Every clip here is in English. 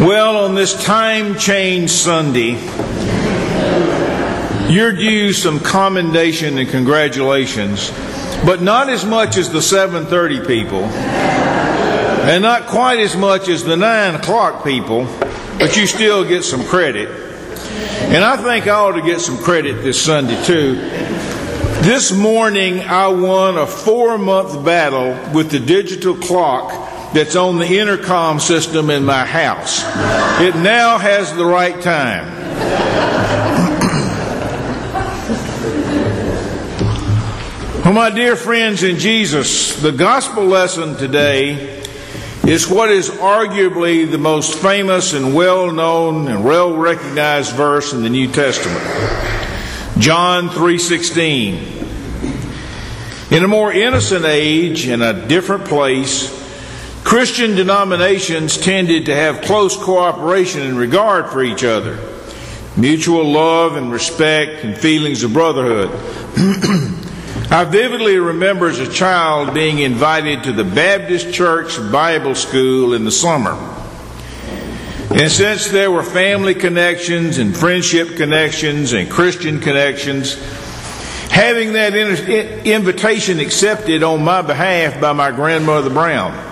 Well, on this time change Sunday, you're due some commendation and congratulations, but not as much as the 7:30 people, and not quite as much as the 9 o'clock people, but you still get some credit. And I think I ought to get some credit this Sunday too. This morning I won a four month battle with the digital clock that's on the intercom system in my house. It now has the right time. well, my dear friends in Jesus, the gospel lesson today is what is arguably the most famous and well known and well recognized verse in the New Testament. John 3:16 In a more innocent age in a different place Christian denominations tended to have close cooperation and regard for each other, mutual love and respect and feelings of brotherhood. I vividly remember as a child being invited to the Baptist Church Bible School in the summer. And since there were family connections and friendship connections and Christian connections, having that invitation accepted on my behalf by my grandmother Brown,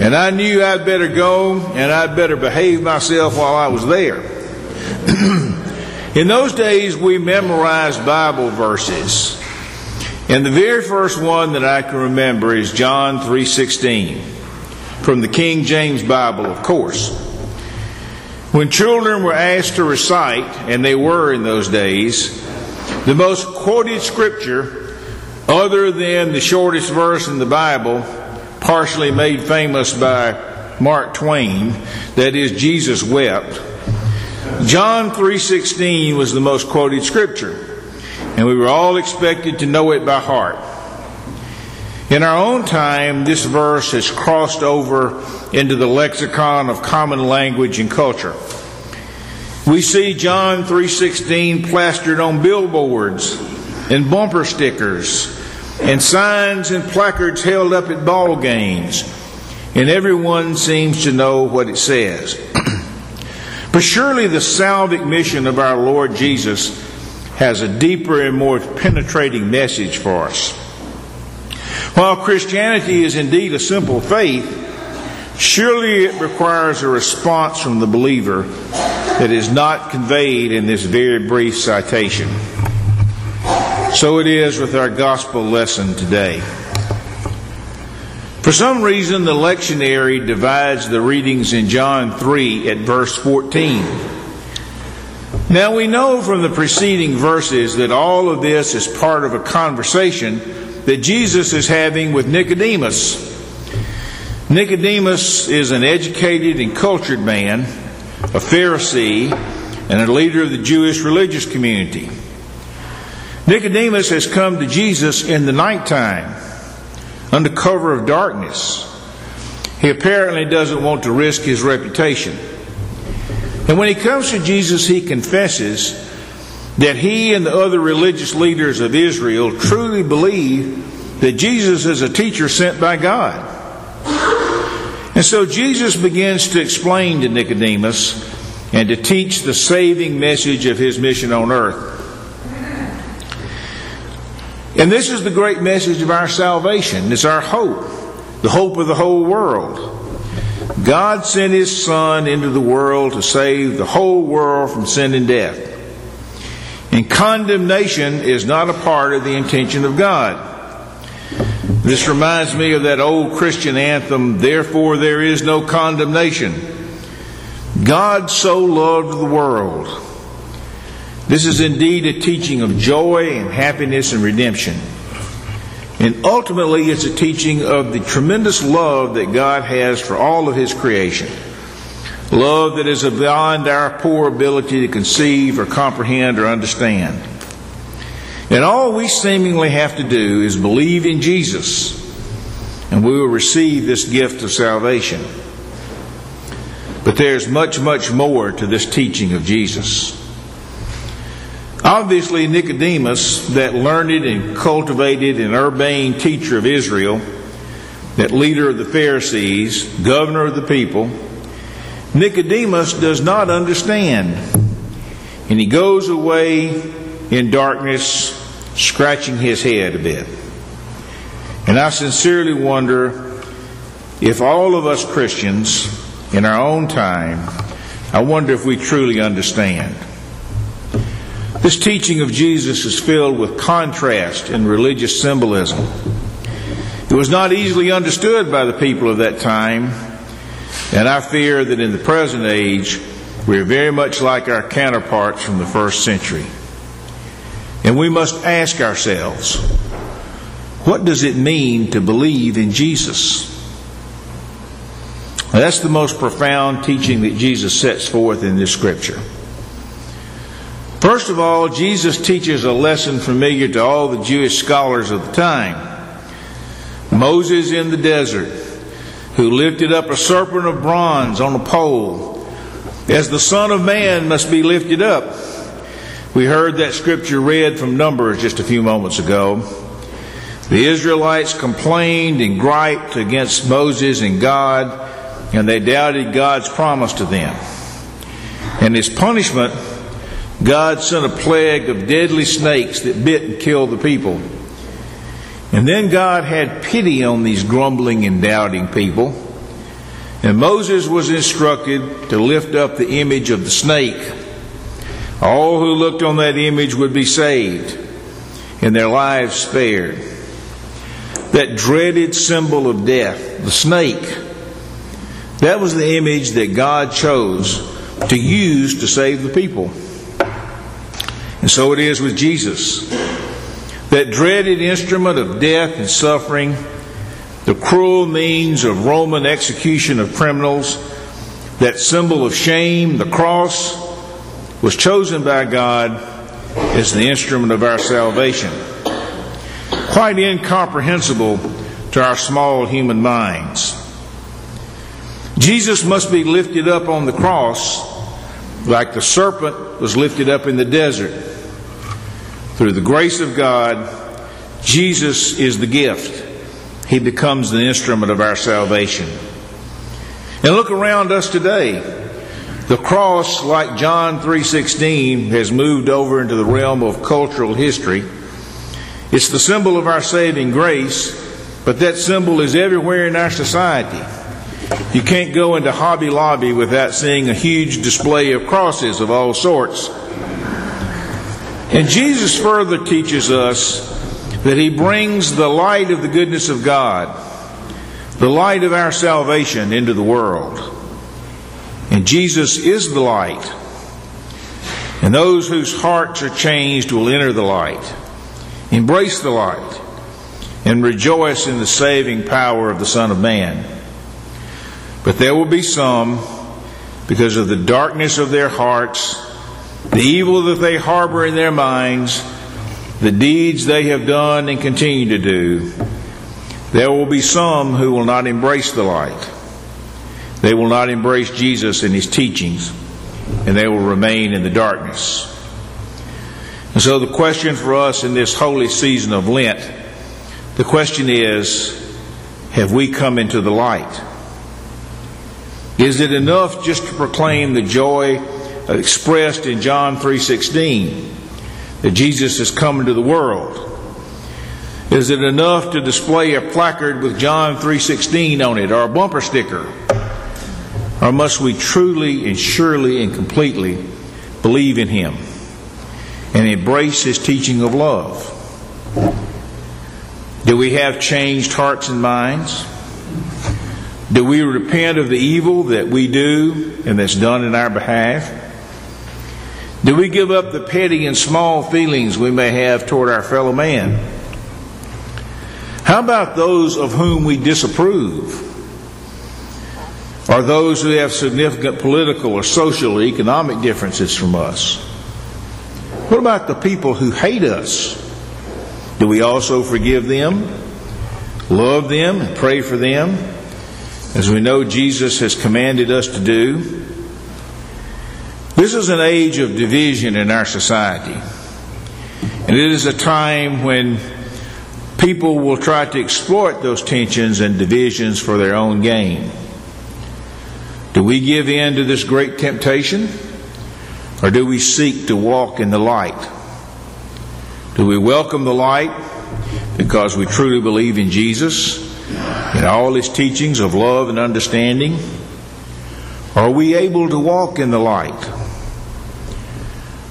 and I knew I'd better go and I'd better behave myself while I was there. In those days, we memorized Bible verses. And the very first one that I can remember is John 3:16 from the King James Bible, of course. When children were asked to recite, and they were in those days, the most quoted scripture other than the shortest verse in the Bible partially made famous by Mark Twain, that is Jesus wept. John 3:16 was the most quoted scripture, and we were all expected to know it by heart. In our own time, this verse has crossed over into the lexicon of common language and culture. We see John 3:16 plastered on billboards and bumper stickers and signs and placards held up at ball games, and everyone seems to know what it says. but surely the salvic mission of our Lord Jesus has a deeper and more penetrating message for us. While Christianity is indeed a simple faith, surely it requires a response from the believer that is not conveyed in this very brief citation. So it is with our gospel lesson today. For some reason, the lectionary divides the readings in John 3 at verse 14. Now we know from the preceding verses that all of this is part of a conversation that Jesus is having with Nicodemus. Nicodemus is an educated and cultured man, a Pharisee, and a leader of the Jewish religious community. Nicodemus has come to Jesus in the nighttime, under cover of darkness. He apparently doesn't want to risk his reputation. And when he comes to Jesus, he confesses that he and the other religious leaders of Israel truly believe that Jesus is a teacher sent by God. And so Jesus begins to explain to Nicodemus and to teach the saving message of his mission on earth. And this is the great message of our salvation. It's our hope, the hope of the whole world. God sent His Son into the world to save the whole world from sin and death. And condemnation is not a part of the intention of God. This reminds me of that old Christian anthem, Therefore there is no condemnation. God so loved the world this is indeed a teaching of joy and happiness and redemption. And ultimately, it's a teaching of the tremendous love that God has for all of His creation. Love that is beyond our poor ability to conceive or comprehend or understand. And all we seemingly have to do is believe in Jesus, and we will receive this gift of salvation. But there's much, much more to this teaching of Jesus. Obviously, Nicodemus, that learned and cultivated and urbane teacher of Israel, that leader of the Pharisees, governor of the people, Nicodemus does not understand. And he goes away in darkness, scratching his head a bit. And I sincerely wonder if all of us Christians in our own time, I wonder if we truly understand. This teaching of Jesus is filled with contrast and religious symbolism. It was not easily understood by the people of that time, and I fear that in the present age, we are very much like our counterparts from the first century. And we must ask ourselves, what does it mean to believe in Jesus? that's the most profound teaching that Jesus sets forth in this scripture. First of all, Jesus teaches a lesson familiar to all the Jewish scholars of the time. Moses in the desert, who lifted up a serpent of bronze on a pole, as the Son of Man must be lifted up. We heard that scripture read from Numbers just a few moments ago. The Israelites complained and griped against Moses and God, and they doubted God's promise to them. And his punishment God sent a plague of deadly snakes that bit and killed the people. And then God had pity on these grumbling and doubting people. And Moses was instructed to lift up the image of the snake. All who looked on that image would be saved and their lives spared. That dreaded symbol of death, the snake, that was the image that God chose to use to save the people. And so it is with Jesus. That dreaded instrument of death and suffering, the cruel means of Roman execution of criminals, that symbol of shame, the cross, was chosen by God as the instrument of our salvation. Quite incomprehensible to our small human minds. Jesus must be lifted up on the cross like the serpent was lifted up in the desert through the grace of God, Jesus is the gift. He becomes the instrument of our salvation. And look around us today. The cross, like John 3:16, has moved over into the realm of cultural history. It's the symbol of our saving grace, but that symbol is everywhere in our society. You can't go into Hobby Lobby without seeing a huge display of crosses of all sorts. And Jesus further teaches us that He brings the light of the goodness of God, the light of our salvation into the world. And Jesus is the light. And those whose hearts are changed will enter the light, embrace the light, and rejoice in the saving power of the Son of Man. But there will be some, because of the darkness of their hearts, the evil that they harbor in their minds, the deeds they have done and continue to do, there will be some who will not embrace the light. They will not embrace Jesus and his teachings, and they will remain in the darkness. And so, the question for us in this holy season of Lent the question is have we come into the light? Is it enough just to proclaim the joy expressed in John 3:16 that Jesus is coming to the world? Is it enough to display a placard with John 3:16 on it or a bumper sticker? Or must we truly and surely and completely believe in him and embrace his teaching of love? Do we have changed hearts and minds? Do we repent of the evil that we do and that's done in our behalf? Do we give up the petty and small feelings we may have toward our fellow man? How about those of whom we disapprove? Or those who have significant political or social or economic differences from us? What about the people who hate us? Do we also forgive them, love them, and pray for them, as we know Jesus has commanded us to do? This is an age of division in our society. And it is a time when people will try to exploit those tensions and divisions for their own gain. Do we give in to this great temptation? Or do we seek to walk in the light? Do we welcome the light because we truly believe in Jesus and all his teachings of love and understanding? Are we able to walk in the light?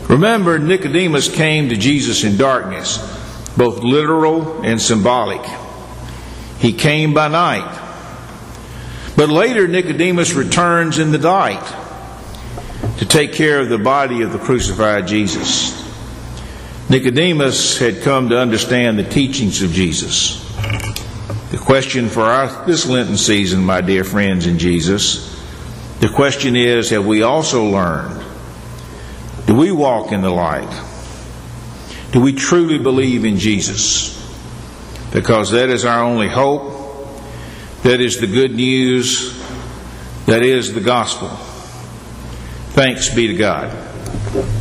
Remember, Nicodemus came to Jesus in darkness, both literal and symbolic. He came by night. But later, Nicodemus returns in the light to take care of the body of the crucified Jesus. Nicodemus had come to understand the teachings of Jesus. The question for our, this Lenten season, my dear friends in Jesus, the question is have we also learned? Do we walk in the light? Do we truly believe in Jesus? Because that is our only hope. That is the good news. That is the gospel. Thanks be to God.